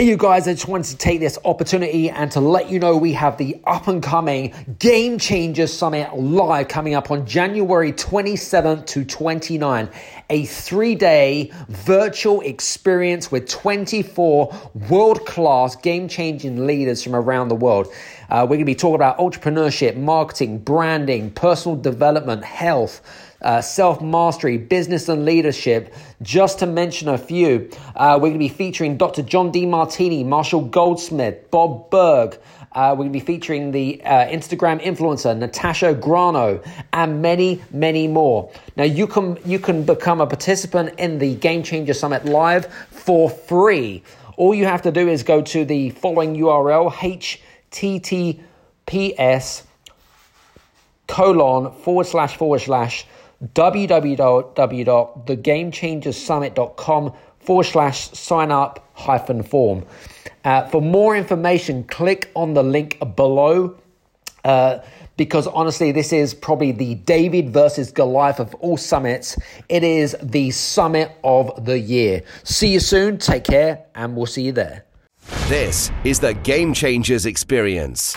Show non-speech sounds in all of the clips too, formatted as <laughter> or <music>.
Hey, you guys, I just wanted to take this opportunity and to let you know we have the up and coming Game Changers Summit live coming up on January 27th to 29. A three day virtual experience with 24 world class game changing leaders from around the world. Uh, we're going to be talking about entrepreneurship, marketing, branding, personal development, health uh, self mastery, business and leadership, just to mention a few. Uh, we're going to be featuring Dr. John Demartini, Marshall Goldsmith, Bob Burg. Uh, we're going to be featuring the uh, Instagram influencer Natasha Grano and many, many more. Now you can you can become a participant in the Game Changer Summit live for free. All you have to do is go to the following URL: https colon forward slash forward slash www.thegamechangersummit.com forward slash sign up hyphen form. Uh, for more information, click on the link below. Uh, because honestly, this is probably the David versus Goliath of all summits. It is the summit of the year. See you soon, take care, and we'll see you there. This is the Game Changers Experience.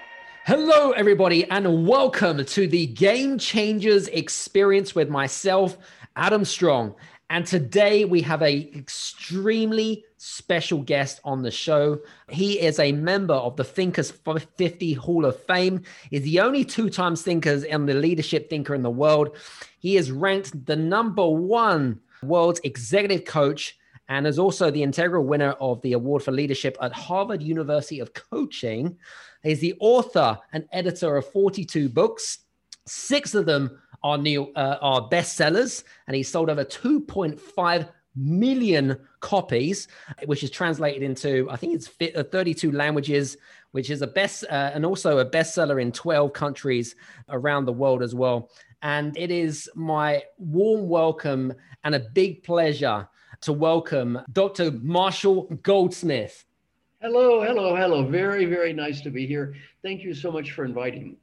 Hello, everybody, and welcome to the Game Changers experience with myself, Adam Strong. And today we have a extremely special guest on the show. He is a member of the Thinkers 50 Hall of Fame. He's the only two times thinkers and the leadership thinker in the world. He is ranked the number one world's executive coach and is also the integral winner of the award for leadership at Harvard University of Coaching. He's the author and editor of 42 books. Six of them are new uh, are bestsellers, and he's sold over 2.5 million copies, which is translated into I think it's uh, 32 languages, which is a best uh, and also a bestseller in 12 countries around the world as well. And it is my warm welcome and a big pleasure to welcome Dr. Marshall Goldsmith. Hello, hello, hello. Very, very nice to be here. Thank you so much for inviting me.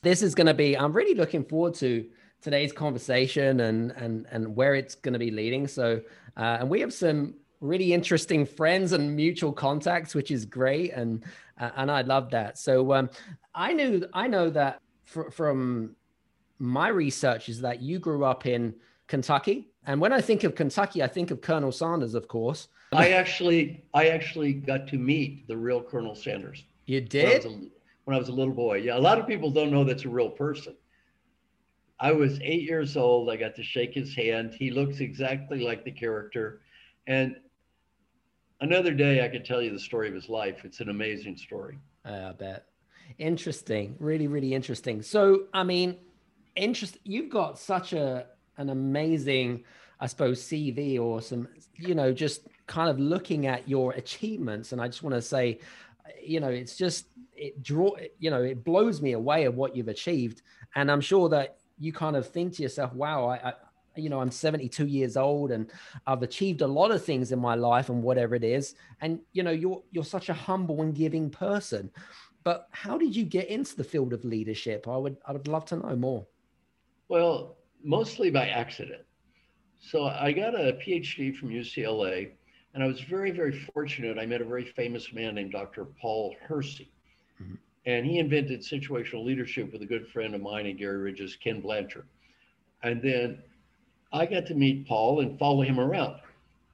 This is going to be, I'm really looking forward to today's conversation and and and where it's going to be leading. So, uh, and we have some really interesting friends and mutual contacts, which is great, and uh, and I love that. So, um, I knew I know that fr- from my research is that you grew up in Kentucky, and when I think of Kentucky, I think of Colonel Sanders, of course. I <laughs> actually, I actually got to meet the real Colonel Sanders. You did when I, a, when I was a little boy. Yeah, a lot of people don't know that's a real person. I was eight years old. I got to shake his hand. He looks exactly like the character. And another day, I could tell you the story of his life. It's an amazing story. Ah, I bet. Interesting. Really, really interesting. So, I mean, interest. You've got such a an amazing, I suppose, CV or some, you know, just kind of looking at your achievements. And I just want to say, you know, it's just it draw, you know, it blows me away of what you've achieved. And I'm sure that you kind of think to yourself, wow, I, I you know, I'm 72 years old and I've achieved a lot of things in my life and whatever it is. And you know, you're you're such a humble and giving person. But how did you get into the field of leadership? I would I would love to know more. Well, mostly by accident. So I got a PhD from UCLA, and I was very, very fortunate. I met a very famous man named Dr. Paul Hersey. Mm-hmm. And he invented situational leadership with a good friend of mine and Garry Ridge's, Ken Blanchard. And then I got to meet Paul and follow him around.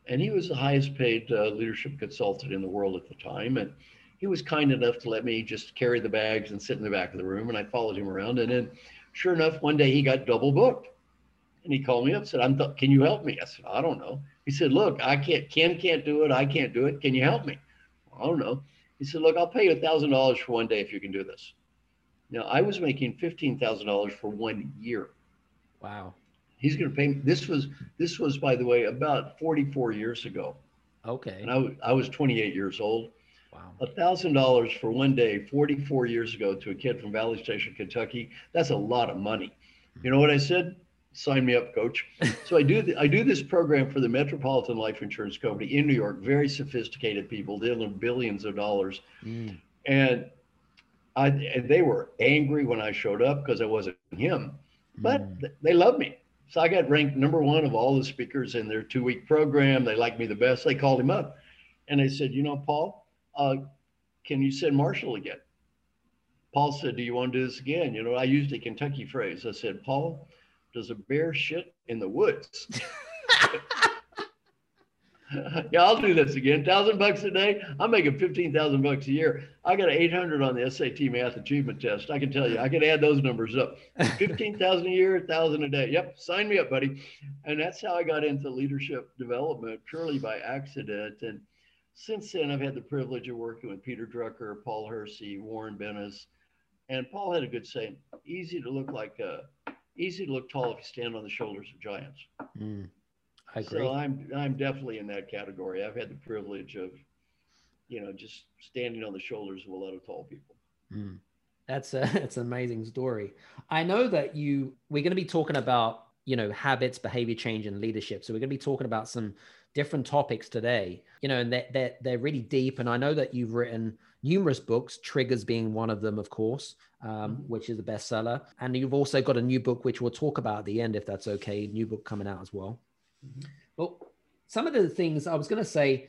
And he was the highest paid uh, leadership consultant in the world at the time. And he was kind enough to let me just carry the bags and sit in the back of the room. And I followed him around. And then, sure enough, one day he got double booked. And he called me up, said, "I'm. Th- can you help me?" I said, "I don't know." He said, "Look, I can't. Ken can't do it. I can't do it. Can you help me?" I don't know. He said, "Look, I'll pay you a thousand dollars for one day if you can do this." Now I was making fifteen thousand dollars for one year. Wow. He's going to pay me. This was this was by the way about forty four years ago. Okay. And I, I was 28 years old. Wow. A thousand dollars for one day, 44 years ago, to a kid from Valley Station, Kentucky. That's a lot of money. You know what I said? Sign me up, coach. <laughs> So I do th- I do this program for the Metropolitan Life Insurance Company in New York. Very sophisticated people dealing in billions of dollars, Mm. and I and they were angry when I showed up because I wasn't him, but Mm. th- they love me. So I got ranked number one of all the speakers in their two week program. They liked me the best. They called him up, and they said, you know, Paul, uh, can you send Marshall again? Paul said, Do you want to do this again? You know, I used a Kentucky phrase. I said, Paul, does a bear shit in the woods? <laughs> <laughs> yeah, I'll do this again. Thousand bucks a day. I'm making fifteen thousand bucks a year. I got an eight hundred on the SAT Math Achievement Test. I can tell you, I can add those numbers up. <laughs> Fifteen thousand a year, thousand a day. Yep, sign me up, buddy. And that's how I got into leadership development purely by accident. And since then, I've had the privilege of working with Peter Drucker, Paul Hersey, Warren Bennis, and Paul had a good saying: "Easy to look like, uh, easy to look tall if you stand on the shoulders of giants." Mm. I agree. So I'm I'm definitely in that category. I've had the privilege of, you know, just standing on the shoulders of a lot of tall people. Mm. That's a <laughs> that's an amazing story. I know that you we're going to be talking about you know habits, behavior change, and leadership. So we're going to be talking about some different topics today. You know, and they're they're, they're really deep. And I know that you've written numerous books, Triggers being one of them, of course, um, Mhm. which is a bestseller. And you've also got a new book, which we'll talk about at the end, if that's okay. New book coming out as well. Mhm. Well, some of the things I was going to say,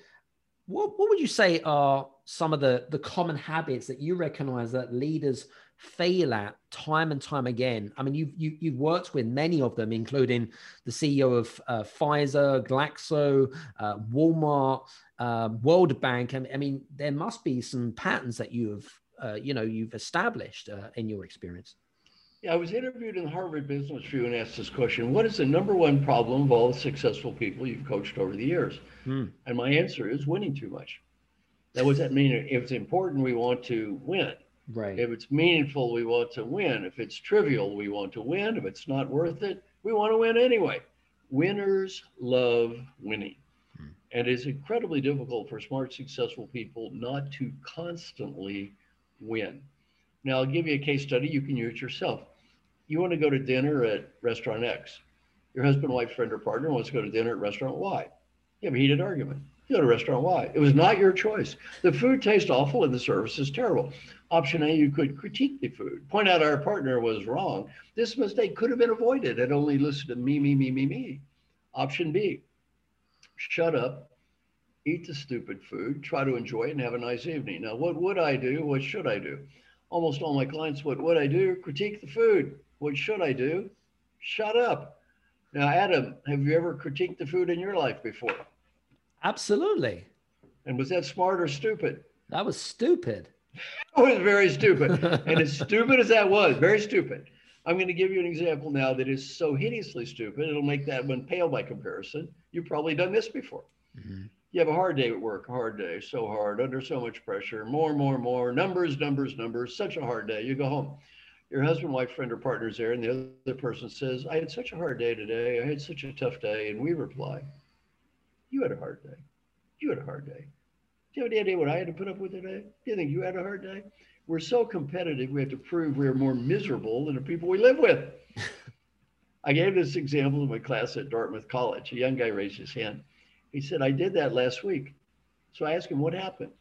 what, what would you say are some of the, the common habits that you recognize that leaders fail at time and time again? I mean, you've, you, you've worked with many of them, including the CEO of uh, Pfizer, Glaxo, uh, Walmart, uh, World Bank. I mean, I mean, there must be some patterns that you have, uh, you know, you've established uh, in your experience. Yeah, I was interviewed in the Harvard Business Review and asked this question: What is the number one problem of all the successful people you've coached over the years? Hmm. And my answer is winning too much. Now, what does that mean? If it's important, we want to win. Right. If it's meaningful, we want to win. If it's trivial, we want to win. If it's not worth it, we want to win anyway. Winners love winning. Hmm. And it's incredibly difficult for smart, successful people not to constantly win. Now, I'll give you a case study you can use it yourself. You want to go to dinner at restaurant X. Your husband, wife, friend, or partner wants to go to dinner at restaurant Y. You have a heated argument. You go to restaurant Y. It was not your choice. The food tastes awful and the service is terrible. Option A, you could critique the food, point out our partner was wrong. This mistake could have been avoided and only listened to me, me, me, me, me. Option B, shut up, eat the stupid food, try to enjoy it, and have a nice evening. Now, what would I do? What should I do? Almost all my clients, what would I do? Critique the food. What should I do? Shut up. Now, Adam, have you ever critiqued the food in your life before? Absolutely. And was that smart or stupid? That was stupid. <laughs> It was very stupid. <laughs> and as stupid as that was, very stupid. I'm going to give you an example now that is so hideously stupid, it'll make that one pale by comparison. You've probably done this before. Mhm. You have a hard day at work, a hard day, so hard, under so much pressure, more, more, more, numbers, numbers, numbers, such a hard day. You go home. Your husband, wife, friend, or partner's there, and the other person says, I had such a hard day today. I had such a tough day. And we reply, You had a hard day. You had a hard day. Do you have any idea what I had to put up with today? Do you think you had a hard day? We're so competitive, we have to prove we're more miserable than the people we live with. <laughs> I gave this example in my class at Dartmouth College. A young guy raised his hand. He said, I did that last week. So I asked him, What happened?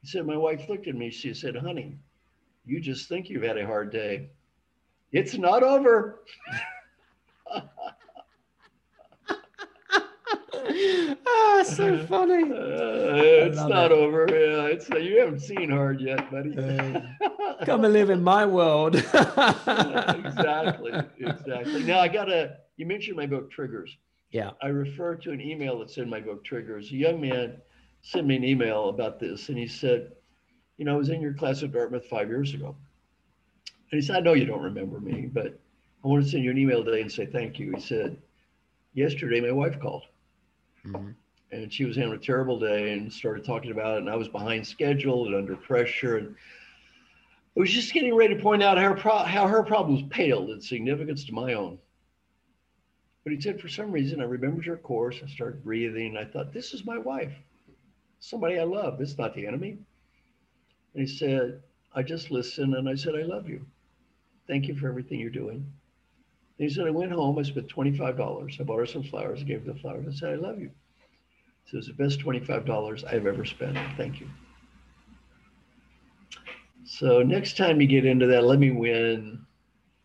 He said, My wife looked at me. She said, Honey, you just think you've had a hard day. It's not over. <laughs> <laughs> ah, so funny. <laughs> Uh, it's not it. over. Yeah, it's you haven't seen hard yet, buddy. Uh, <laughs> Come and live in my world. exactly, exactly. Now I gotta. You mentioned my book Triggers. Yeah. I refer to an email that's in my book Triggers. A young man sent me an email about this, and he said, "You know, I was in your class at Dartmouth five years ago." And he said, "I know you don't remember me, but I want to send you an email today and say thank you." He said, "Yesterday, my wife called." Mhm. and she was having a terrible day and started talking about it and i was behind schedule and under pressure and I was just getting ready to point out how her, pro- how her problems paled in significance to my own but he said for some reason i remembered her course i started breathing And i thought this is my wife somebody I love. It's not the enemy. And he said, I just listened and I said, I love you. Thank you for everything you're doing. And he said, I went home, I spent $25. I bought her some flowers, I gave her the flowers. I said, I love you. So it's the best $25 I've ever spent. Thank you. So next time you get into that, let me win.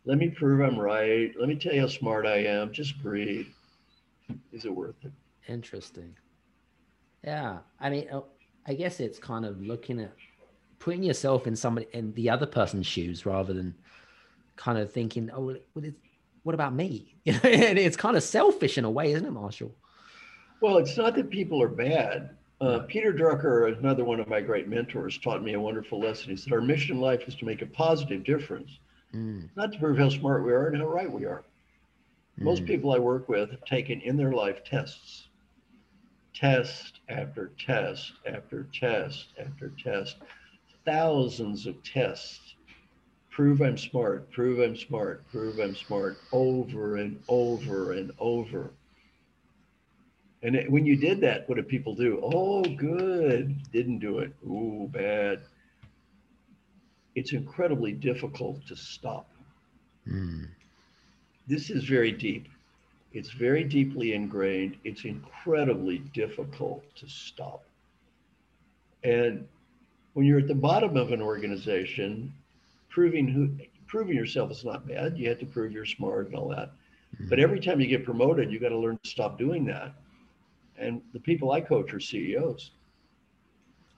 Let me prove I'm right. Let me tell you how smart I am. Just breathe. Is it worth it? Interesting. Yeah. I mean, oh, I guess it's kind of looking at putting yourself in somebody in the other person's shoes rather than kind of thinking, oh, what about me? You <laughs> know, and it's kind of selfish in a way, isn't it, Marshall? Well, it's not that people are bad. Uh, Peter Drucker, another one of my great mentors, taught me a wonderful lesson. He said, Our mission in life is to make a positive difference, mm. not to prove how smart we are and how right we are. Mm. Most people I work with have taken in their life tests, test after test after test after test, thousands of tests. Prove I'm smart, prove I'm smart, prove I'm smart, over and over and over. And it, when you did that, what did people do? Oh, good. Didn't do it. Ooh, bad. It's incredibly difficult to stop. Mm. This is very deep. It's very deeply ingrained. It's incredibly difficult to stop. And when you're at the bottom of an organization, proving who proving yourself is not bad. You have to prove you're smart and all that. Mm-hmm. But every time you get promoted, you got to learn to stop doing that and the people I coach are CEOs.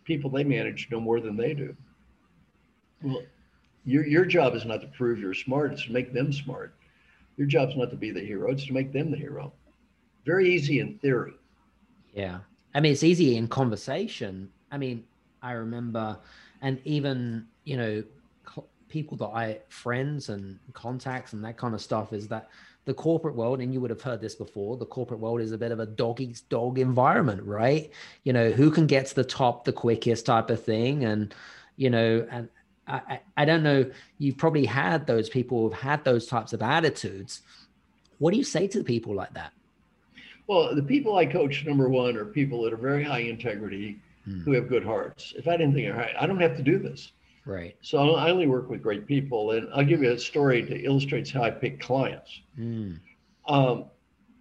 People they manage know more than they do. Well, your, your job is not to prove you're smart, it's to make them smart. Your job is not to be the hero, it's to make them the hero. Very easy in theory. Yeah. I mean, it's easy in conversation. I mean, I remember, and even, you know, people that I, friends and contacts and that kind of stuff, is that the corporate world, and you would have heard this before, the corporate world is a bit of a dog eats dog environment, right? You know, who can get to the top the quickest type of thing. And, you know, and I, I don't know, you've probably had those people who've had those types of attitudes. What do you say to the people like that? Well, the people I coach, number one, are people that are very high integrity, hmm. who have good hearts. If I didn't think, all right, I don't have to do this. Right. So I only work with great people, and I'll give you a story that illustrates how I pick clients. Mm. Um,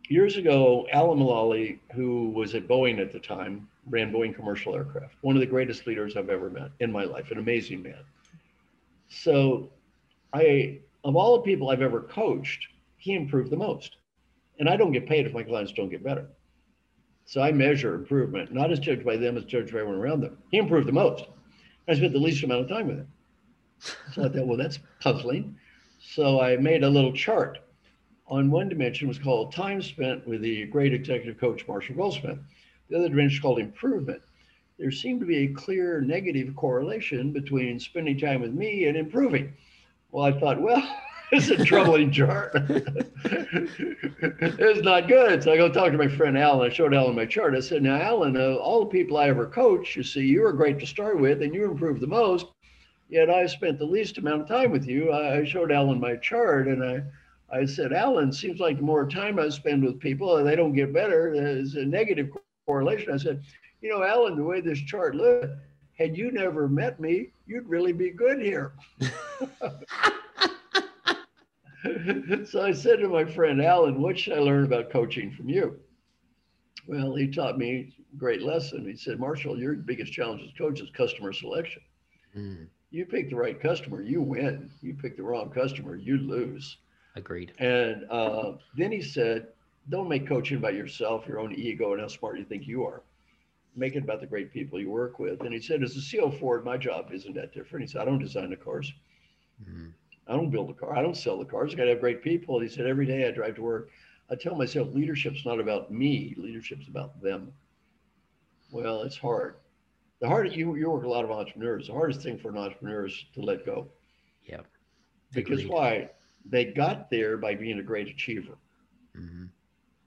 years ago, Alan Mulally, who was at Boeing at the time, ran Boeing commercial aircraft. One of the greatest leaders I've ever met in my life, an amazing man. So, I of all the people I've ever coached, he improved the most. And I don't get paid if my clients don't get better. So I measure improvement, not as judged by them, as judged by everyone around them. He improved the most. I spent the least amount of time with him. So I thought, well, that's puzzling. So I made a little chart. On one dimension was called time spent with the great executive coach Marshall Goldsmith. The other dimension called improvement. There seemed to be a clear negative correlation between spending time with me and improving. Well, I thought, well, <laughs> it's a troubling chart. it's not good. So I go talk to my friend Alan. I showed Alan my chart. I said, Now, Alan, uh, all the people I ever coached, you see, you were great to start with and you improved the most. Yet I spent the least amount of time with you. I showed Alan my chart and I, I said, Alan, seems like the more time I spend with people, they don't get better. There's a negative correlation. I said, You know, Alan, the way this chart looks, had you never met me, you'd really be good here. <laughs> <laughs> so I said to my friend Alan, what should I learn about coaching from you? Well, he taught me a great lesson. He said, Marshall, your biggest challenge as coach is customer selection. Mm. You pick the right customer, you win. You pick the wrong customer, you lose. Agreed. And uh, then he said, don't make coaching about yourself, your own ego, and how smart you think you are. Make it about the great people you work with. And he said, as a CEO Ford, my job isn't that different. He said, I don't design the cars. Mm. I don't build a car. I don't sell the cars. I got to have great people. And he said, every day I drive to work, I tell myself leadership's not about me. Leadership's about them. Well, it's hard. The hardest you you work with a lot of entrepreneurs. The hardest thing for an entrepreneur is to let go. Yeah. Because why? They got there by being a great achiever. Mm-hmm.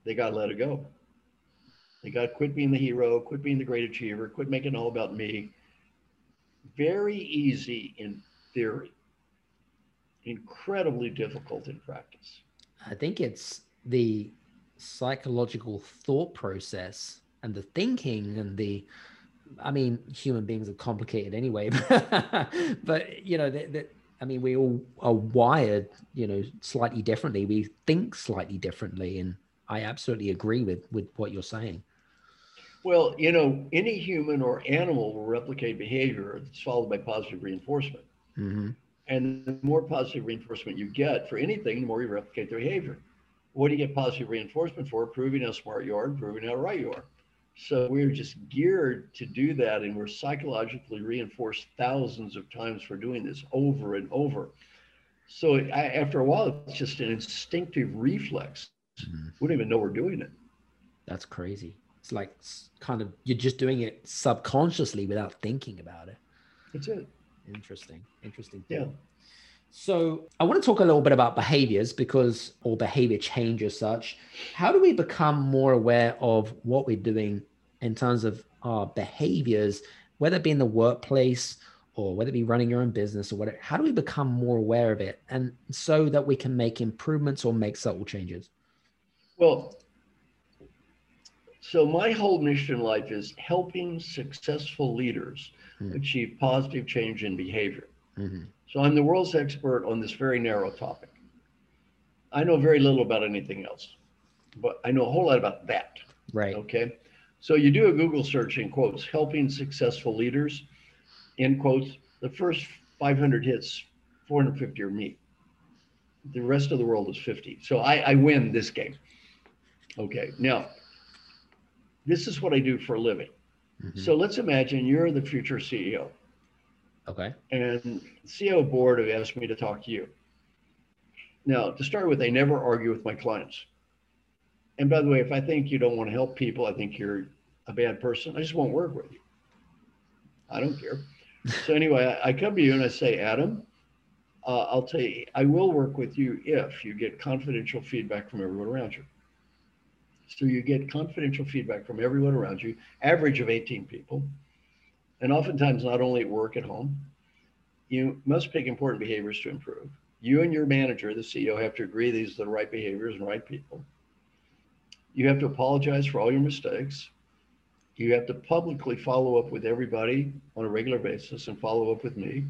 They got to let it go. They got to quit being the hero, quit being the great achiever, quit making it all about me. Very easy in theory incredibly difficult in practice. I think it's the psychological thought process and the thinking and the I mean, human beings are complicated anyway, <laughs> but you know, that, I mean, we all are wired, you know, slightly differently. We think slightly differently, and I absolutely agree with with what you're saying. Well, you know, any human or animal will replicate behavior that's followed by positive reinforcement. Mm-hmm. And the more positive reinforcement you get for anything, the more you replicate the behavior. What do you get positive reinforcement for? Proving how smart you are and proving how right you are. So we're just geared to do that, and we're psychologically reinforced thousands of times for doing this over and over. So I, after a while, it's just an instinctive reflex. Mm-hmm. We don't even know we're doing it. That's crazy. It's like kind of you're just doing it subconsciously without thinking about it. That's it. Interesting. Interesting. Yeah. So I want to talk a little bit about behaviors because or behavior change as such. How do we become more aware of what we're doing in terms of our behaviors, whether it be in the workplace or whether it be running your own business or whatever? How do we become more aware of it and so that we can make improvements or make subtle changes? Well, so my whole mission in life is helping successful leaders mm-hmm. achieve positive change in behavior. Mm-hmm. So I'm the world's expert on this very narrow topic. I know very little about anything else, but I know a whole lot about that. Right. Okay. So you do a Google search in quotes, helping successful leaders, in quotes, the first 500 hits, 450 are me. The rest of the world is 50. So I, I win this game. Okay. Now, this is what I do for a living. Mm-hmm. So let's imagine you're the future CEO. Okay. And CEO board have asked me to talk to you. Now, to start with, I never argue with my clients. And by the way, if I think you don't want to help people, I think you're a bad person. I just won't work with you. I don't care. <laughs> so anyway, I, come to you and I say, Adam, uh, I'll tell you, I will work with you if you get confidential feedback from everyone around you. So you get confidential feedback from everyone around you, average of 18 people and oftentimes not only at work at home. You must pick important behaviors to improve. You and your manager, the CEO, have to agree these are the right behaviors and right people. You have to apologize for all your mistakes. You have to publicly follow up with everybody on a regular basis and follow up with me.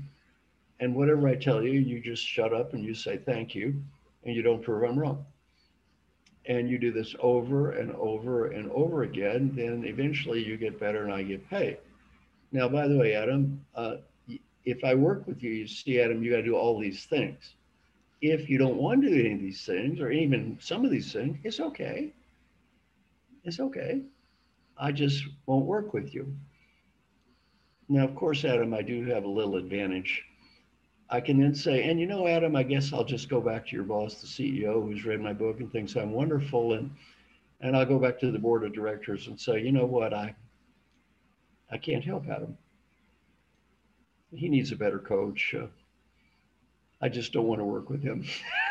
And whatever I tell you, you just shut up and you say thank you and you don't prove I'm wrong. And you do this over and over and over again, then eventually you get better and I get paid. Now, by the way, Adam, uh, if I work with you, you see, Adam, you got to do all these things. If you don't want to do any of these things, or even some of these things, it's okay. It's okay. I just won't work with you. Now, of course, Adam, I do have a little advantage. I can then say, and you know, Adam, I guess I'll just go back to your boss, the CEO, who's read my book and thinks I'm wonderful, and and I'll go back to the board of directors and say, you know what, I I can't help Adam. He needs a better coach. Uh, I just don't want to work with him.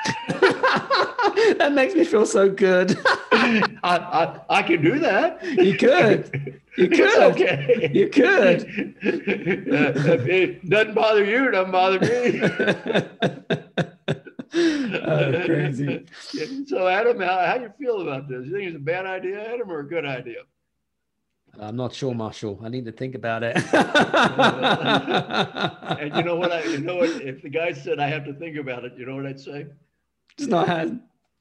<laughs> that makes me feel so good. <laughs> I, I, I can do that. You could. <laughs> You <laughs> could. okay. You could. <laughs> Uh, it doesn't bother you, it doesn't bother me. <laughs> oh, crazy. So, Adam, how, how you feel about this? You think it's a bad idea, Adam, or a good idea? I'm not sure, Marshall. I need to think about it. and you know what? I you know what? If the guy said I have to think about it, you know what I'd say? It's not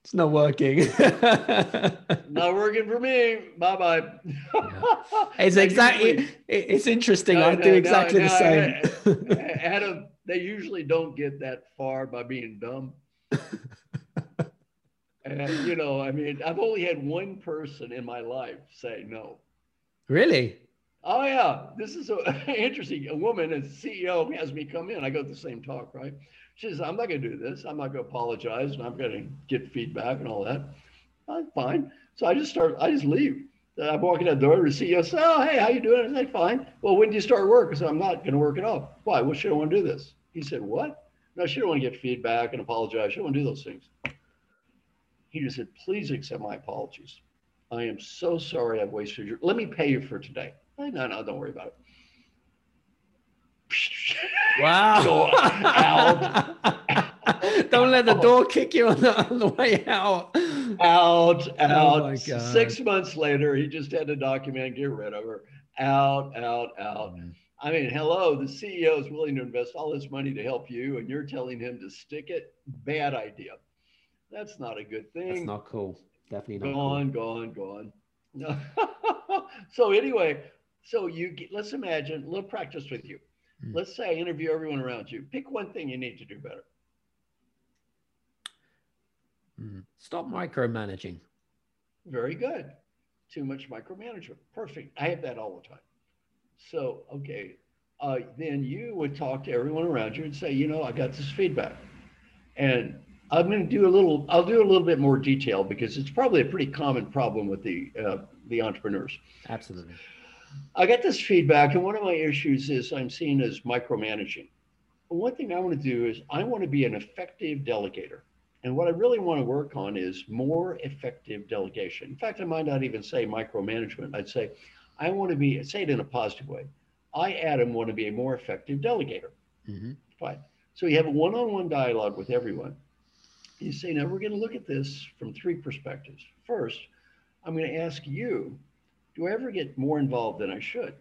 it's not working. <laughs> not working for me. Bye bye. yeah. <laughs> It's exactly. It's interesting. No, I no, do exactly no, the same. <laughs> Adam, they usually don't get that far by being dumb. and you know, I mean, I've only had one person in my life say no. Really? Oh yeah, this is so interesting. A woman, a CEO, has me come in. I go to the same talk, right? She says, "I'm not going to do this. I'm not going to apologize, and I'm going to get feedback and all that." I'm fine. So I just start. I just leave. I'm walking out the door. The CEO says, "Oh, hey, how you doing?" I say, "Fine." Well, when do you start work? I said, "I'm not going to work at all." Why? Well, she don't want to do this. He said, "What?" No, she don't want to get feedback and apologize. She don't want to do those things. He just said, "Please accept my apologies." I am so sorry I've wasted your. Let me pay you for today. No, no, don't worry about it. Wow. out. <laughs> don't let the door kick you on the, on the way out. Out, oh out. Oh Six months later, he just had to document, get rid of her. out, out, out. Mm-hmm. I mean, hello, the CEO is willing to invest all this money to help you, and you're telling him to stick it. Bad idea. That's not a good thing. That's not cool. Definitely not. Gone, cool. gone, gone. No. <laughs> so anyway, so you get, let's imagine a little practice with you. Mm. Let's say I interview everyone around you. Pick one thing you need to do better. Mm. Stop micromanaging. Very good. Too much micromanagement. Perfect. I have that all the time. So, okay, uh, then you would talk to everyone around you and say, you know, I got this feedback. And I'm going to do a little, I'll do a little bit more detail because it's probably a pretty common problem with the, uh, the entrepreneurs. Absolutely. I got this feedback, and one of my issues is I'm seen as micromanaging. one thing I want to do is I want to be an effective delegator. And what I really want to work on is more effective delegation. In fact, I might not even say micromanagement. I'd say, I want to be, say it in a positive way. I, Adam, want to be a more effective delegator. Mm-hmm. Fine. So you have a one on one dialogue with everyone. You say, now we're going to look at this from three perspectives. First, I'm going to ask you, do I ever get more involved than I should?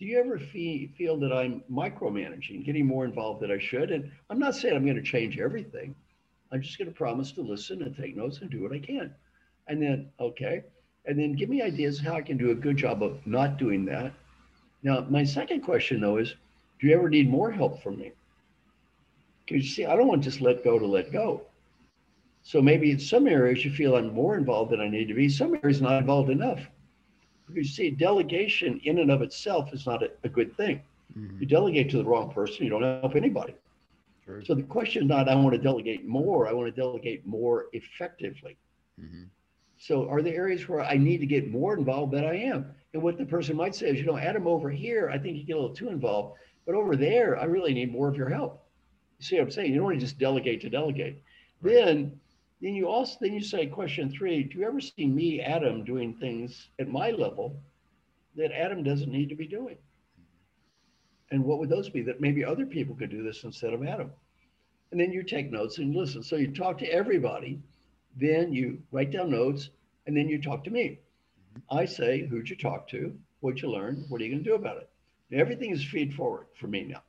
Do you ever feel, feel that I'm micromanaging, getting more involved than I should? And I'm not saying I'm going to change everything. I'm just going to promise to listen and take notes and do what I can. And then, okay. And then give me ideas how I can do a good job of not doing that. Now, my second question though is, do you ever need more help from me? Because you see, I don't want to just let go to let go. So maybe in some areas you feel I'm more involved than I need to be. Some areas not involved enough. You see, delegation in and of itself is not a, a good thing. Mm-hmm. You delegate to the wrong person, you don't help anybody. Sure. So the question is not I want to delegate more, I want to delegate more effectively. Mm-hmm. So are there areas where I need to get more involved than I am? And what the person might say is, you know, Adam, over here, I think you get a little too involved, but over there, I really need more of your help. You see what I'm saying? You don't want to just delegate to delegate. Right. Then, then you also then you say question three: Do you ever see me, Adam, doing things at my level that Adam doesn't need to be doing? And what would those be that maybe other people could do this instead of Adam? And then you take notes and listen. So you talk to everybody, then you write down notes, and then you talk to me. I say, who'd you talk to? What'd you learn? What are you going to do about it? Everything is feed forward for me now.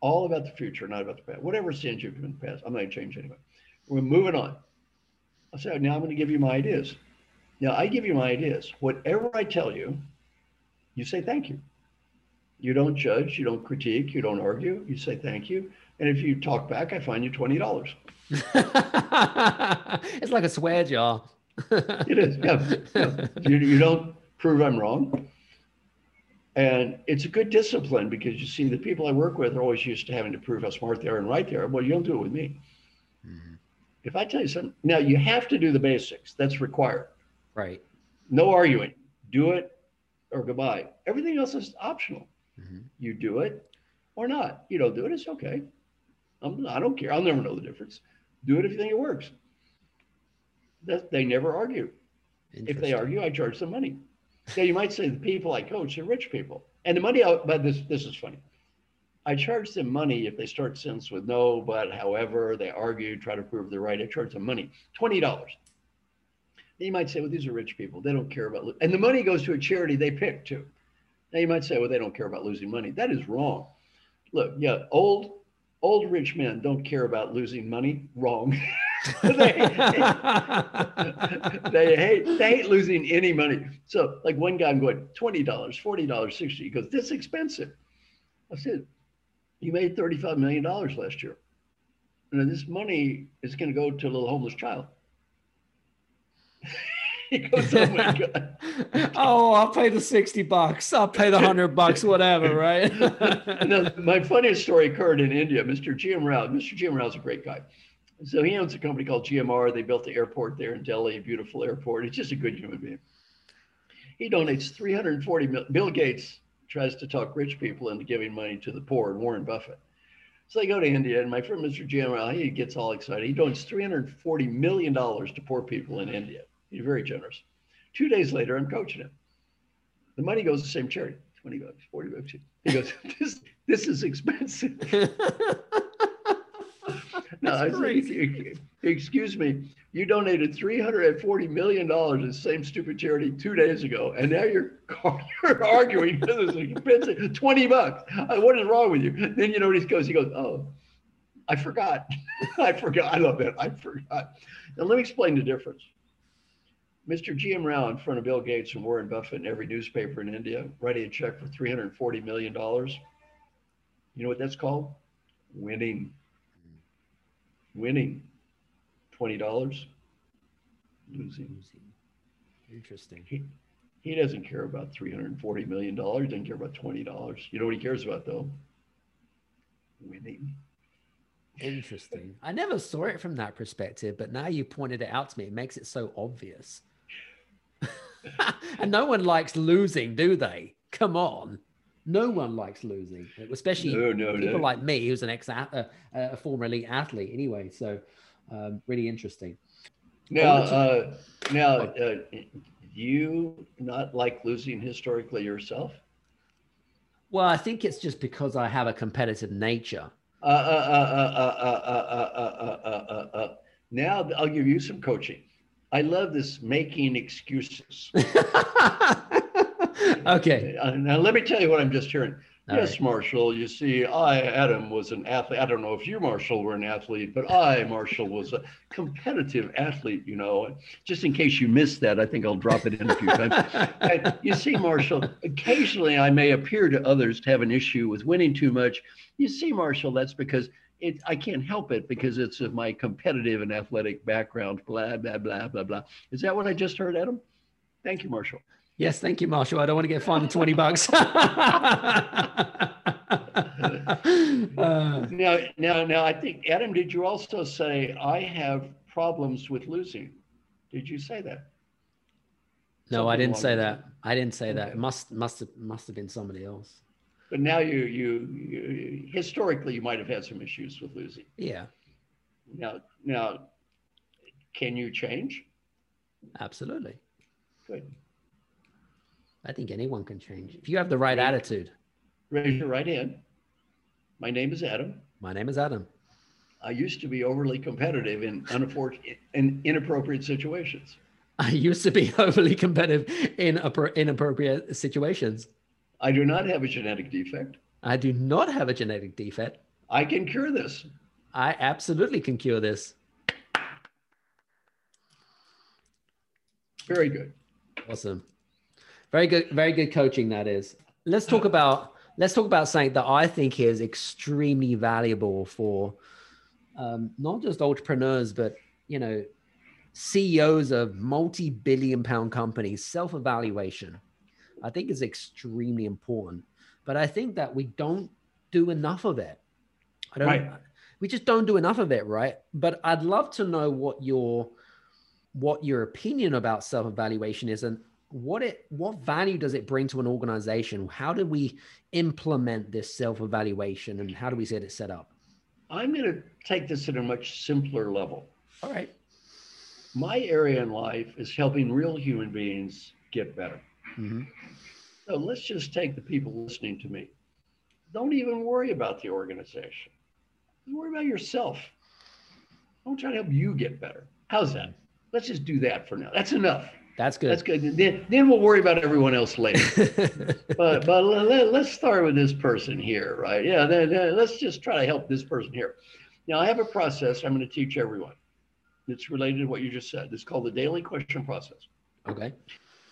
All about the future, not about the past. Whatever sins you've in the past, I'm not going to change anyway. We're moving on. I say, now I'm going to give you my ideas. Now I give you my ideas. Whatever I tell you, you say thank you. You don't judge, you don't critique, you don't argue. You say thank you. And if you talk back, I fine you $20. <laughs> it's like a swear jar. <laughs> it is. Yeah. yeah. You, you don't prove I'm wrong. And it's a good discipline because you see, the people I work with are always used to having to prove how smart they are and right they are. Well, you don't do it with me. Mm-hmm. If I tell you something, now you have to do the basics. That's required. Right. No arguing. Do it or goodbye. Everything else is optional. Mm-hmm. You do it or not. You don't do it, it's okay. I'm, I don't care. I'll never know the difference. Do it if you think it works. That, they never argue. If they argue, I charge them money. Now you might say the people I coach are rich people, and the money out. But this this is funny. I charge them money if they start sentence with no, but, however, they argue, try to prove they're right. I charge them money, twenty dollars. You might say, well, these are rich people. They don't care about, and the money goes to a charity they pick too. Now you might say, well, they don't care about losing money. That is wrong. Look, yeah, old old rich men don't care about losing money. Wrong. <laughs> they, they, hate they hate losing any money. So like one guy, I'm going twenty dollars, forty dollars, sixty. He goes, this is expensive. I said, you made thirty-five million dollars last year. And this money is going to go to a little homeless child. <laughs> he goes, "Oh my god! oh, I'll pay the sixty bucks. I'll pay the hundred bucks, whatever." Right? <laughs> now, my funniest story occurred in India. Mr. GM Rao. Mr. GM Rao is a great guy. So he owns a company called GMR. They built the airport there in Delhi, a beautiful airport. He's just a good human being. He donates 340 million. Bill Gates tries to talk rich people into giving money to the poor, and Warren Buffett. So I go to India, and my friend Mr. GMR, he gets all excited. He donates 340 million dollars to poor people in India. He's very generous. Two days later, I'm coaching him. The money goes to the same charity, 20 bucks, 40 bucks. He goes, <laughs> this, this is expensive. <laughs> <laughs> I said, excuse me, you donated $340 million to the same stupid charity two days ago, and now you're, <laughs> you're arguing because it's expensive, 20 bucks. Uh, what is wrong with you? Then you know what he goes, he goes, oh, I forgot. <laughs> I forgot. I love that. I forgot. Now let me explain the difference. Mr. G.M. Rao in front of Bill Gates and Warren Buffett in every newspaper in India, writing a check for $340 million. You know what that's called? Winning. Winning. $20. Losing. Interesting. He, he doesn't care about $340 million. He doesn't care about $20. You know what he cares about though? Winning. Interesting. I never saw it from that perspective, but now you pointed it out to me. It makes it so obvious. <laughs> and no one likes losing, do they? Come on. No one likes losing, especially no, no, people no. like me, who's an ex, uh, a former elite athlete. Anyway, so um, really interesting. Now, uh, now, uh, you not like losing historically yourself? Well, I think it's just because I have a competitive nature. Now I'll give you some coaching. I love this making excuses. Okay. Uh, now let me tell you what I'm just hearing. All yes, right. Marshall. You see, I, Adam, was an athlete. I don't know if you, Marshall, were an athlete, but I, Marshall, was a competitive athlete, you know. Just in case you missed that, I think I'll drop it in a few times. <laughs> you see, Marshall, occasionally I may appear to others to have an issue with winning too much. You see, Marshall, that's because it, I can't help it because it's of my competitive and athletic background, blah, blah, blah, blah, blah. Is that what I just heard, Adam? Thank you, Marshall. Yes, thank you, Marshall. I don't want to get fined 20 bucks. <laughs> uh, now, now, now, I think, Adam, did you also say, I have problems with losing? Did you say that? No, I didn't say that. I didn't say that. It must, must have, must have been somebody else. But now you, you, you, historically, you might have had some issues with losing. Yeah. Now, now, can you change? Absolutely. Good. I think anyone can change if you have the right attitude. Raise your right hand. My name is Adam. My name is Adam. I used to be overly competitive in in inappropriate situations. I used to be <laughs> overly competitive in inappropriate situations. I do not have a genetic defect. I do not have a genetic defect. I can cure this. I absolutely can cure this. Very good. Awesome. Very good, very good coaching that is. Let's talk <laughs> about let's talk about something that I think is extremely valuable for um, not just entrepreneurs, but you know, CEOs of multi-billion pound companies, self-evaluation. I think is extremely important. But I think that we don't do enough of it. I don't right. we just don't do enough of it, right? But I'd love to know what your what your opinion about self-evaluation is and what it what value does it bring to an organization? How do we implement this self-evaluation and how do we get it set up? I'm going to take this at a much simpler level. All right. My area in life is helping real human beings get better. Mm-hmm. so let's just take the people listening to me. Don't even worry about the organization. Worry about yourself. Don't try to help you get better. How's that? Let's just do that for now. That's enough that's good. That's good. Then, then we'll worry about everyone else later. <laughs> but but let, us start with this person here, right? Yeah. Then, then let's just try to help this person here. Now I have a process I'm going to teach everyone. It's related to what you just said. It's called the daily question process. Okay.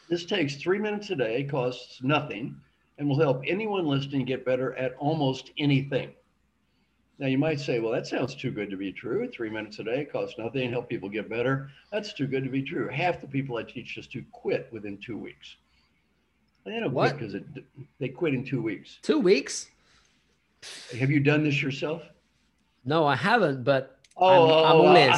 This takes three minutes a day, costs nothing, and will help anyone listening get better at almost anything. Now you might say, well, that sounds too good to be true. Three minutes a day costs nothing, help people get better. That's too good to be true. Half the people I teach just to quit within two weeks. They don't what? quit because they quit in two weeks. Two weeks? Have you done this yourself? No, I haven't, but oh, I'm, I'm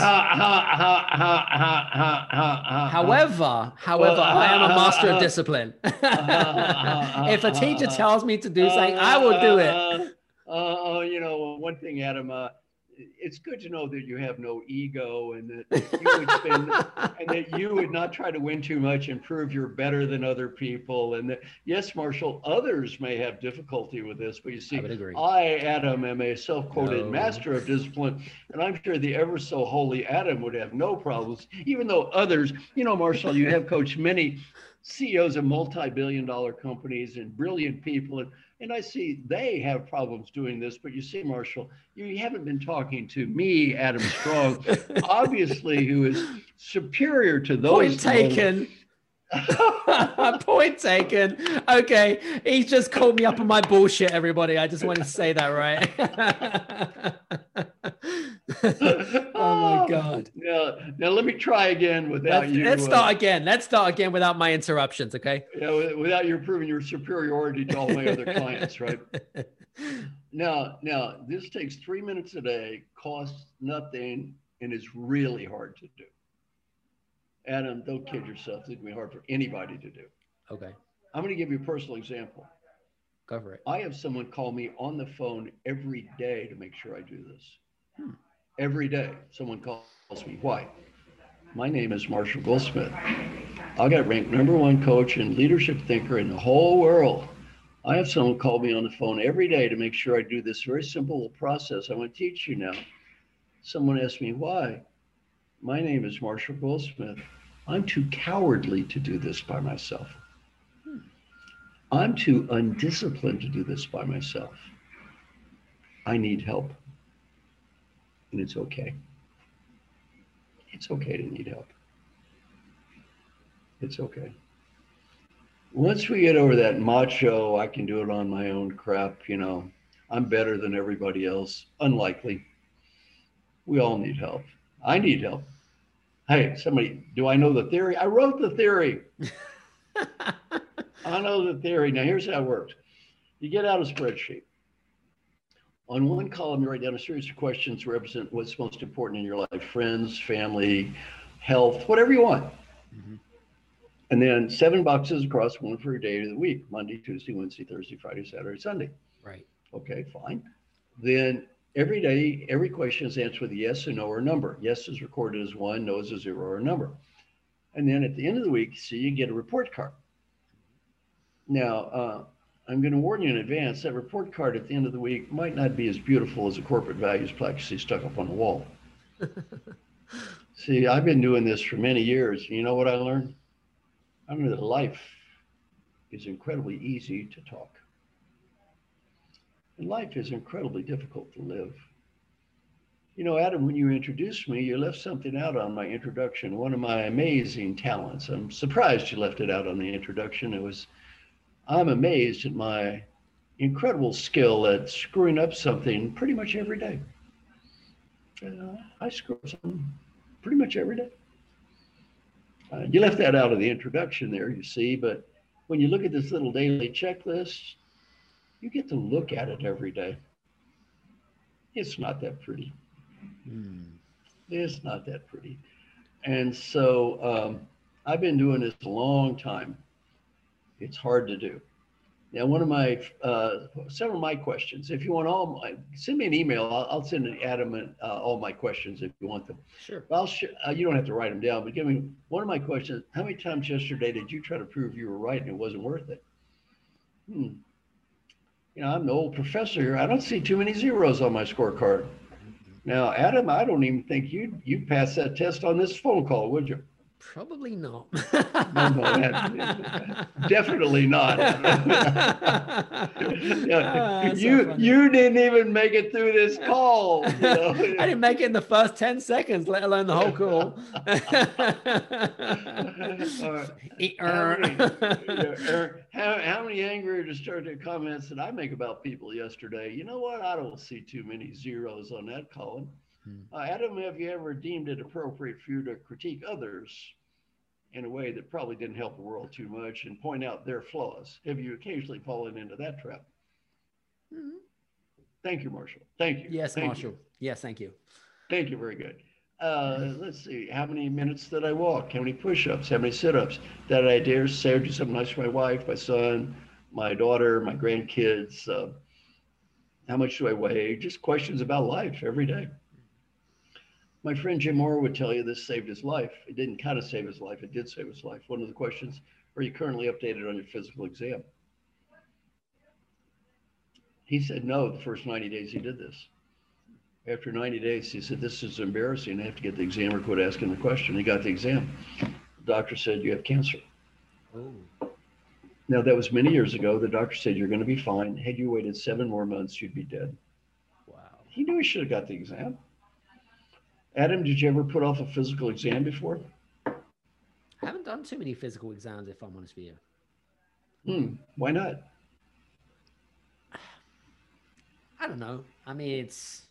however, however, I am a ah, ah, master of ah, discipline. <laughs> if a teacher tells me to do something, I will do it uh, you know, one thing, Adam, uh, it's good to know that you have no ego and that you would spend <laughs> and that you would not try to win too much and prove you're better than other people. And that yes, Marshall, others may have difficulty with this, but you see, I, I Adam, am a self-quoted no. master of discipline, and I'm sure the ever so holy Adam would have no problems, even though others, you know, Marshall, you have coached many CEOs of multi-billion dollar companies and brilliant people and and I see they have problems doing this, but you see, Marshall, you haven't been talking to me, Adam Strong, <laughs> obviously, who is superior to those. Point taken. <laughs> Point taken. Okay, he's just called me up on my bullshit, everybody. I just wanted to say that, right? <laughs> oh my god. Now, now let me try again without let's, you. Let's uh, start again. Let's start again without my interruptions, okay? Yeah, without you proving your superiority to all my other <laughs> clients, right? Now, now this takes three minutes a day, costs nothing, and is really hard to do. Adam, don't kid yourself. It's going to be hard for anybody to do. Okay. I'm going to give you a personal example. Cover it. I have someone call me on the phone every day to make sure I do this. Hmm. Every day, someone calls me. Why? My name is Marshall Goldsmith. I got ranked number one coach and leadership thinker in the whole world. I have someone call me on the phone every day to make sure I do this very simple process I want to teach you now. Someone asked me why. My name is Marshall Goldsmith. I'm too cowardly to do this by myself. I'm too undisciplined to do this by myself. I need help. And it's okay. It's okay to need help. It's okay. Once we get over that macho, I can do it on my own crap, you know, I'm better than everybody else. Unlikely. We all need help. I need help hey, somebody, do I know the theory? I wrote the theory. <laughs> I know the theory. Now, here's how it works you get out a spreadsheet. On one column, you write down a series of questions to represent what's most important in your life friends, family, health, whatever you want. Mm-hmm. And then seven boxes across one for a day of the week Monday, Tuesday, Wednesday, Thursday, Friday, Saturday, Sunday. Right. Okay, fine. Then every day, every question is answered with a yes or no or a number. Yes is recorded as one, no is a zero or a number. And then at the end of the week, so you get a report card. Now, uh, I'm going to warn you in advance that report card at the end of the week might not be as beautiful as a corporate values plaque you see stuck up on the wall. <laughs> see, I've been doing this for many years. You know what I learned? I learned that life is incredibly easy to talk. And life is incredibly difficult to live. You know, Adam, when you introduced me, you left something out on my introduction, one of my amazing talents. I'm surprised you left it out on the introduction. It was, I'm amazed at my incredible skill at screwing up something pretty much every day. Uh, I screw up something pretty much every day. Uh, you left that out of the introduction there, you see, but when you look at this little daily checklist, you get to look at it every day. It's not that pretty. Mm. It's not that pretty. And so um, I've been doing this a long time. It's hard to do. Now, one of my, uh, several of my questions, if you want all my, send me an email. I'll, I'll send Adam and, uh, all my questions if you want them. Sure. I'll sh- uh, you don't have to write them down, but give me one of my questions. How many times yesterday did you try to prove you were right and it wasn't worth it? Hmm you know, I'm the old professor here. I don't see too many zeros on my scorecard. Now, Adam, I don't even think you'd you pass that test on this phone call, would you? Probably not. no, no, that, <laughs> definitely not. <laughs> yeah, ah, you so you didn't even make it through this call. You know? <laughs> I didn't make it in the first ten seconds, let alone the whole call. how, many, how, how many angry or destructive comments did I make about people yesterday? You know what? I don't see too many zeros on that column. Hmm. Uh, Adam, have you ever deemed it appropriate for you to critique others in a way that probably didn't help the world too much and point out their flaws? Have you occasionally fallen into that trap? Mm-hmm. Thank you, Marshall. Thank you. Yes, thank Marshall. You. Yes, thank you. Thank you. Very good. Uh, let's see. How many minutes did I walk? How many push-ups? How many sit-ups? That I dare say or do something nice for my wife, my son, my daughter, my grandkids? Uh, how much do I weigh? Just questions about life every day. My friend Jim Moore would tell you this saved his life. It didn't kind of save his life, it did save his life. One of the questions Are you currently updated on your physical exam? He said no the first 90 days he did this. After 90 days, he said, This is embarrassing. I have to get the exam examiner quit asking the question. He got the exam. The doctor said, You have cancer. Oh. Now, that was many years ago. The doctor said, You're going to be fine. Had you waited seven more months, you'd be dead. Wow. He knew he should have got the exam. Adam, did you ever put off a physical exam before? I haven't done too many physical exams, if I'm honest with you. Hmm. Why not? I don't know. I mean, it's.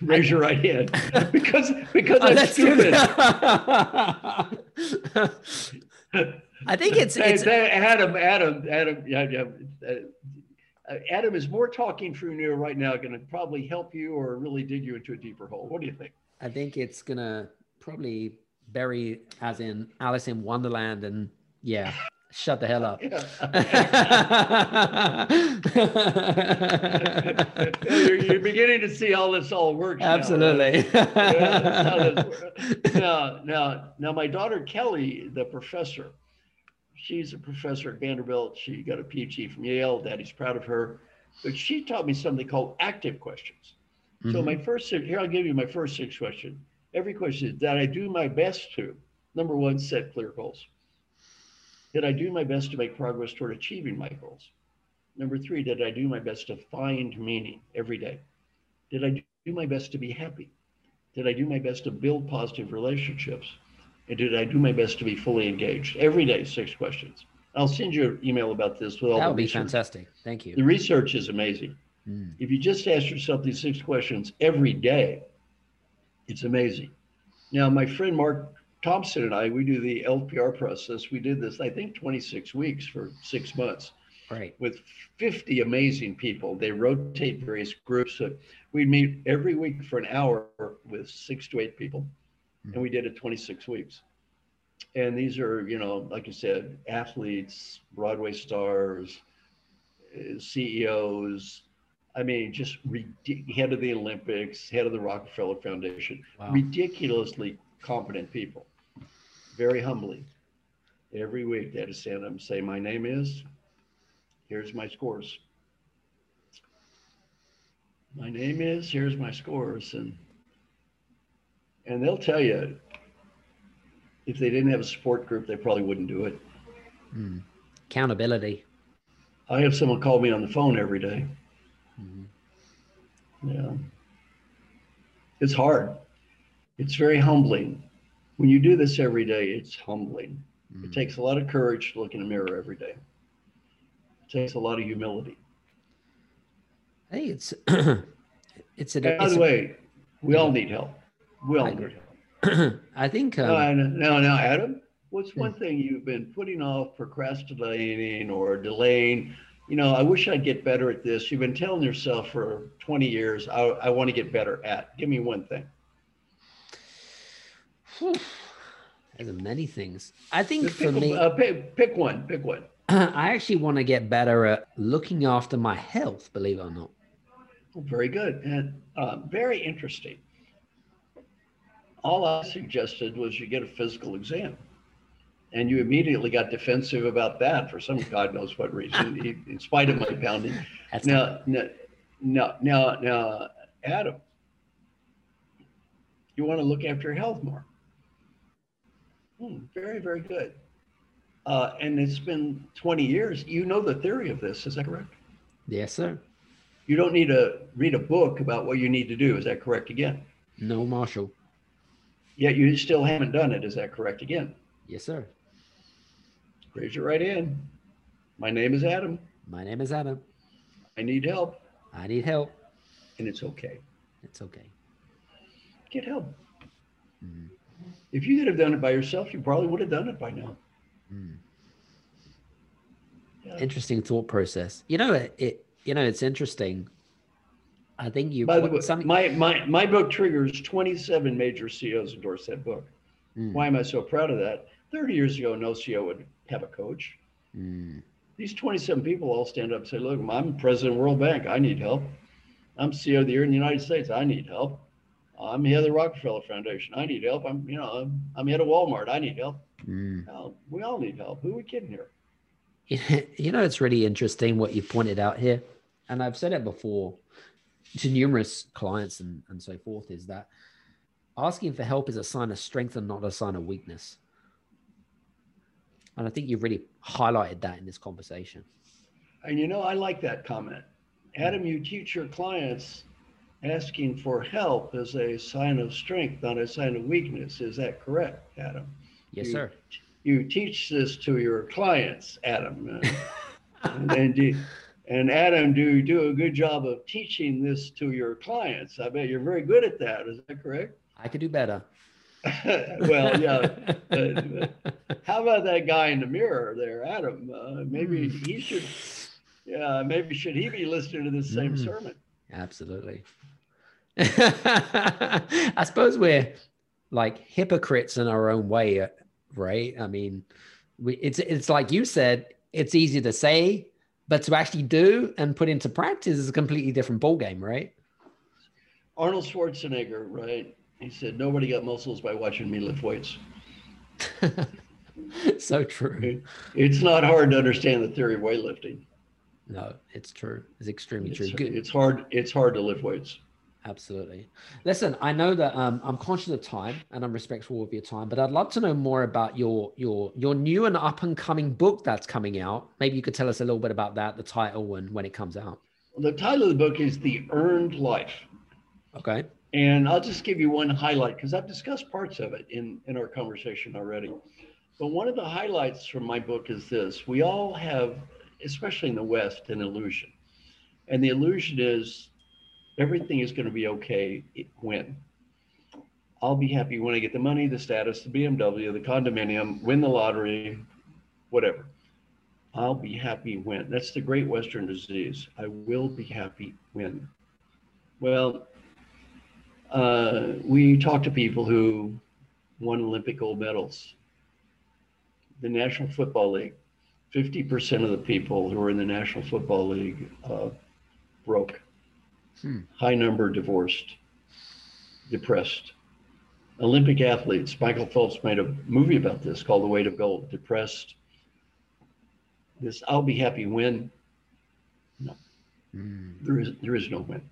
Raise, your right hand <laughs> because because Oh, I'm that's stupid. <laughs> I think it's it's hey, Adam, Adam, Adam, yeah, yeah. Uh, Adam is more talking through you right now, going to probably help you or really dig you into a deeper hole. What do you think? I think it's gonna probably bury as in Alice in Wonderland and yeah, shut the hell up. <laughs> You're, <laughs> you're beginning to see how this all works. now, right? Absolutely. Yeah, that's how this <laughs> works. now, now, now, my daughter Kelly, the professor, she's a professor at Vanderbilt. She got a PhD from Yale. Daddy's proud of her. But she taught me something called active questions. So Mhm. my first six, here I'll give you my first six question. Every question is that I do my best to number one, set clear goals. Did I do my best to make progress toward achieving my goals? Number three, did I do my best to find meaning every day? Did I do my best to be happy? Did I do my best to build positive relationships? And did I do my best to be fully engaged? Every day, six questions. I'll send you an email about this with all that would be research. fantastic. Thank you. The research is amazing. Mm. If you just ask yourself these six questions every day, it's amazing. Now, my friend Mark Thompson and I, we do the LPR process. We did this, I think, 26 weeks for six months Right. with 50 amazing people. They rotate various groups. So we'd meet every week for an hour with six to eight people, and we did it 26 weeks. And these are, you know, like I said, athletes, Broadway stars, uh, CEOs. I mean, just ridic- head of the Olympics, head of the Rockefeller Foundation, Wow. ridiculously competent people. Very humbly, every week they had to stand up and say, "My name is." Here's my scores. My name is. Here's my scores, and and they'll tell you if they didn't have a support group, they probably wouldn't do it. Mm. Accountability. I have someone call me on the phone every day. Mhm. Yeah. It's hard. It's very humbling. When you do this every day, it's humbling. It Mm. takes a lot of courage to look in a mirror every day. It takes a lot of humility. Hey, it's <clears throat> it's a. By it's the a- way, we all need help. We all I agree. <clears throat> I think um, Now, now, now, Adam, what's one thing you've been putting off, procrastinating, or delaying? You know, I wish I'd get better at this. You've been telling yourself for 20 years, I, I want to get better at. Give me one thing. whew, there's many things. I think Just for pick, me, uh, pick, pick one. Pick one. <clears throat> I actually want to get better at looking after my health. Believe it or not. Oh, very good and uh, very interesting. All I suggested was you get a physical exam. And you immediately got defensive about that for some God knows what reason, <laughs> in- spite of my pounding. That's Now, now, now, now, now, Adam, you want to look after your health more. Hmm, very, very good. Uh, and it's been 20 years. You know the theory of this, is that correct? yes, sir. You don't need to read a book about what you need to do. Is that correct again? No, Marshall. Yet you still haven't done it. Is that correct again? Yes, sir. Raise your right hand. My name is Adam. My name is Adam. I need help, I need help. and it's okay. It's okay. Get help. Mm. If you could have done it by yourself, you probably would have done it by now. Mm. Yeah. Interesting thought process. You know, it, it. You know, it's interesting. I think you. By the way, something- my, my, my book triggers 27 major CEOs endorse that book. Mm, Why am I so proud of that? 30 years ago, no CEO would have a coach. mm, These 27 people all stand up and say, look, I'm president of World Bank. I need help. I'm CEO of the year in the United States. I need help. I'm head of the Rockefeller Foundation. I need help. I'm, you know, I'm, I'm head of Walmart. I need help. Mm. Well, we all need help. Who are we kidding here? <laughs> You know, it's really interesting what you pointed out here. And I've said it before to numerous clients and, and so forth is that asking for help is a sign of strength and not a sign of weakness. And I think you've really highlighted that in this conversation. And you know, I like that comment. Adam, you teach your clients asking for help is a sign of strength, not a sign of weakness. Is that correct, Adam? Yes, you, sir. You teach this to your clients, Adam. <laughs> and, and, and Adam, do you do a good job of teaching this to your clients? I bet you're very good at that. Is that correct? I could do better. <laughs> well, yeah. <laughs> how about that guy in the mirror there, Adam? Uh, maybe hmm. he should. Yeah, maybe should he be listening to this same mm. sermon? Absolutely. <laughs> I suppose we're like hypocrites in our own way, right? I mean, we, it's it's like you said, it's easy to say, but to actually do and put into practice is a completely different ballgame, right? Arnold Schwarzenegger, right? He said, "Nobody got muscles by watching me lift weights." <laughs> so true. It's not hard to understand the theory of weightlifting. No, it's true. It's extremely it's, true. Good. It's hard. It's hard to lift weights. Absolutely. Listen, I know that um, I'm conscious of time and I'm respectful of your time, but I'd love to know more about your your your new and up and coming book that's coming out. Maybe you could tell us a little bit about that, the title, and when it comes out. The title of the book is The Earned Life. Okay. And I'll just give you one highlight because I've discussed parts of it in in our conversation already. But one of the highlights from my book is this: we all have, especially in the West, an illusion, and the illusion is everything is going to be okay when. I'll be happy when I get the money, the status, the BMW, the condominium, win the lottery, whatever. I'll be happy when. That's the great Western disease. I will be happy when. Well, uh, we talk to people who won Olympic gold medals. The National Football League, 50% of the people who are in the National Football League uh, broke. Hmm. High number divorced, depressed. Olympic athletes, Michael Phelps made a movie about this called The Weight of Gold, depressed. This I'll be happy when. No. Hmm. There is there is no when.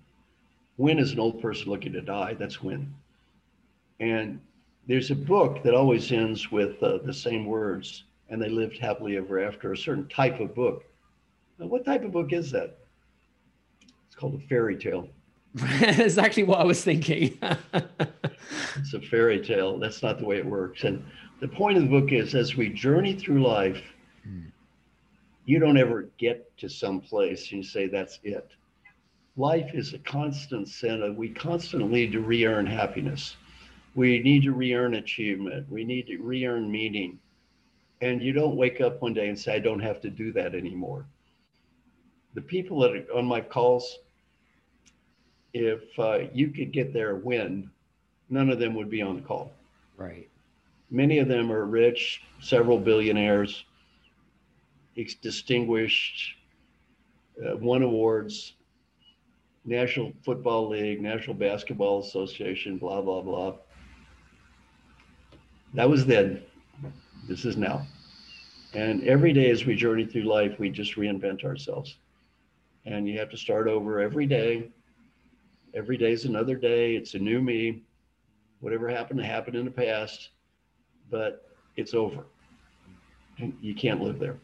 When is an old person looking to die? That's when. And there's a book that always ends with uh, the same words, and they lived happily ever after, a certain type of book. Now, what type of book is that? Called a fairy tale. <laughs> That's actually what I was thinking. <laughs> it's a fairy tale. That's not the way it works. And the point of the book is as we journey through life, hmm. you don't ever get to some place and you say, that's it. Life is a constant set we constantly need to re earn happiness. We need to re earn achievement. We need to re earn meaning. And you don't wake up one day and say, I don't have to do that anymore. The people that are on my calls, if uh, you could get their win, none of them would be on the call. Right. Many of them are rich, several billionaires, distinguished, uh, won awards, National Football League, National Basketball Association, blah, blah, blah. That was then. This is now. And every day as we journey through life, we just reinvent ourselves. And you have to start over every day every day is another day. It's a new me. Whatever happened to happen in the past, but it's over. You can't live there.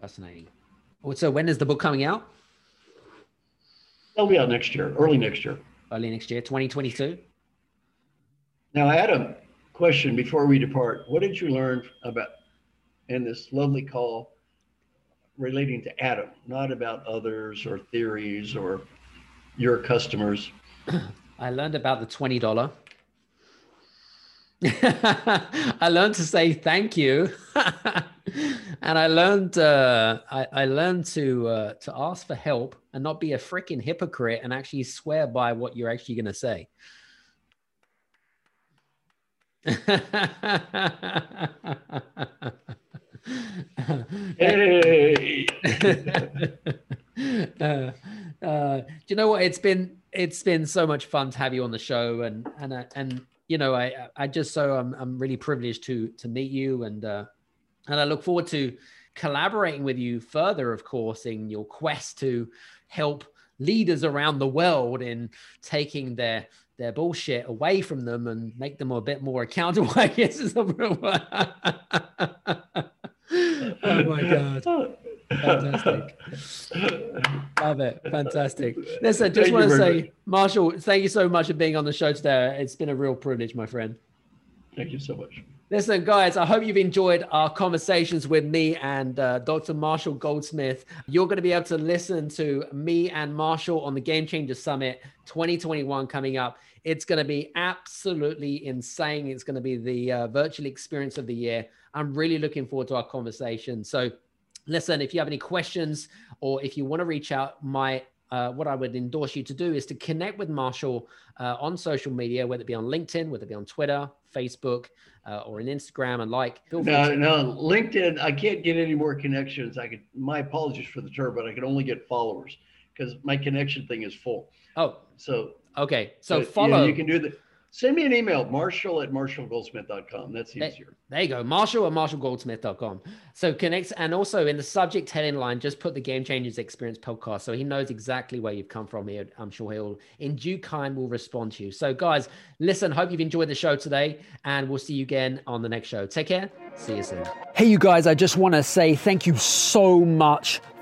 Fascinating. So when is the book coming out? It'll be out next year, early next year. Early next year, 2022. Now, Adam, question before we depart. What did you learn about in this lovely call relating to Adam, not about others or theories or your customers? I learned about the twenty dollar. <laughs> I learned to say thank you, <laughs> and I learned uh, I, I, learned to uh, to ask for help and not be a freaking hypocrite and actually swear by what you're actually going to say. <laughs> <laughs> hey. <laughs> uh, uh, do you know what? It's been it's been so much fun to have you on the show, and and uh, and you know, I I just so I'm I'm really privileged to to meet you, and uh, and I look forward to collaborating with you further, of course, in your quest to help leaders around the world in taking their their bullshit away from them and make them a bit more accountable. <laughs> I guess is the real. Oh my god. Fantastic. Love it. Fantastic. Listen, just thank want to say, much. Marshall, thank you so much for being on the show today. It's been a real privilege, my friend. Thank you so much. Listen, guys, I hope you've enjoyed our conversations with me and uh, Dr. Marshall Goldsmith. You're going to be able to listen to me and Marshall on the Game Changer Summit 2021 coming up. It's going to be absolutely insane. It's going to be the uh, virtual experience of the year. I'm really looking forward to our conversation. So, listen, if you have any questions or if you want to reach out, my uh, what I would endorse you to do is to connect with Marshall uh, on social media, whether it be on LinkedIn, whether it be on Twitter, Facebook, uh, or an Instagram, and like. Feel no, to- no, LinkedIn. I can't get any more connections. I could. My apologies for the term, but I can only get followers because my connection thing is full. Oh, so okay. So follow. You, know, you can do the Send me an email, marshall at marshallgoldsmith.com. That's easier. There you go. Marshall at marshallgoldsmith.com. So connect. And also in the subject heading line, just put the Game Changers Experience podcast. So he knows exactly where you've come from here. I'm sure he'll, in due time, will respond to you. So, guys, listen, hope you've enjoyed the show today. And we'll see you again on the next show. Take care. See you soon. Hey, you guys, I just want to say thank you so much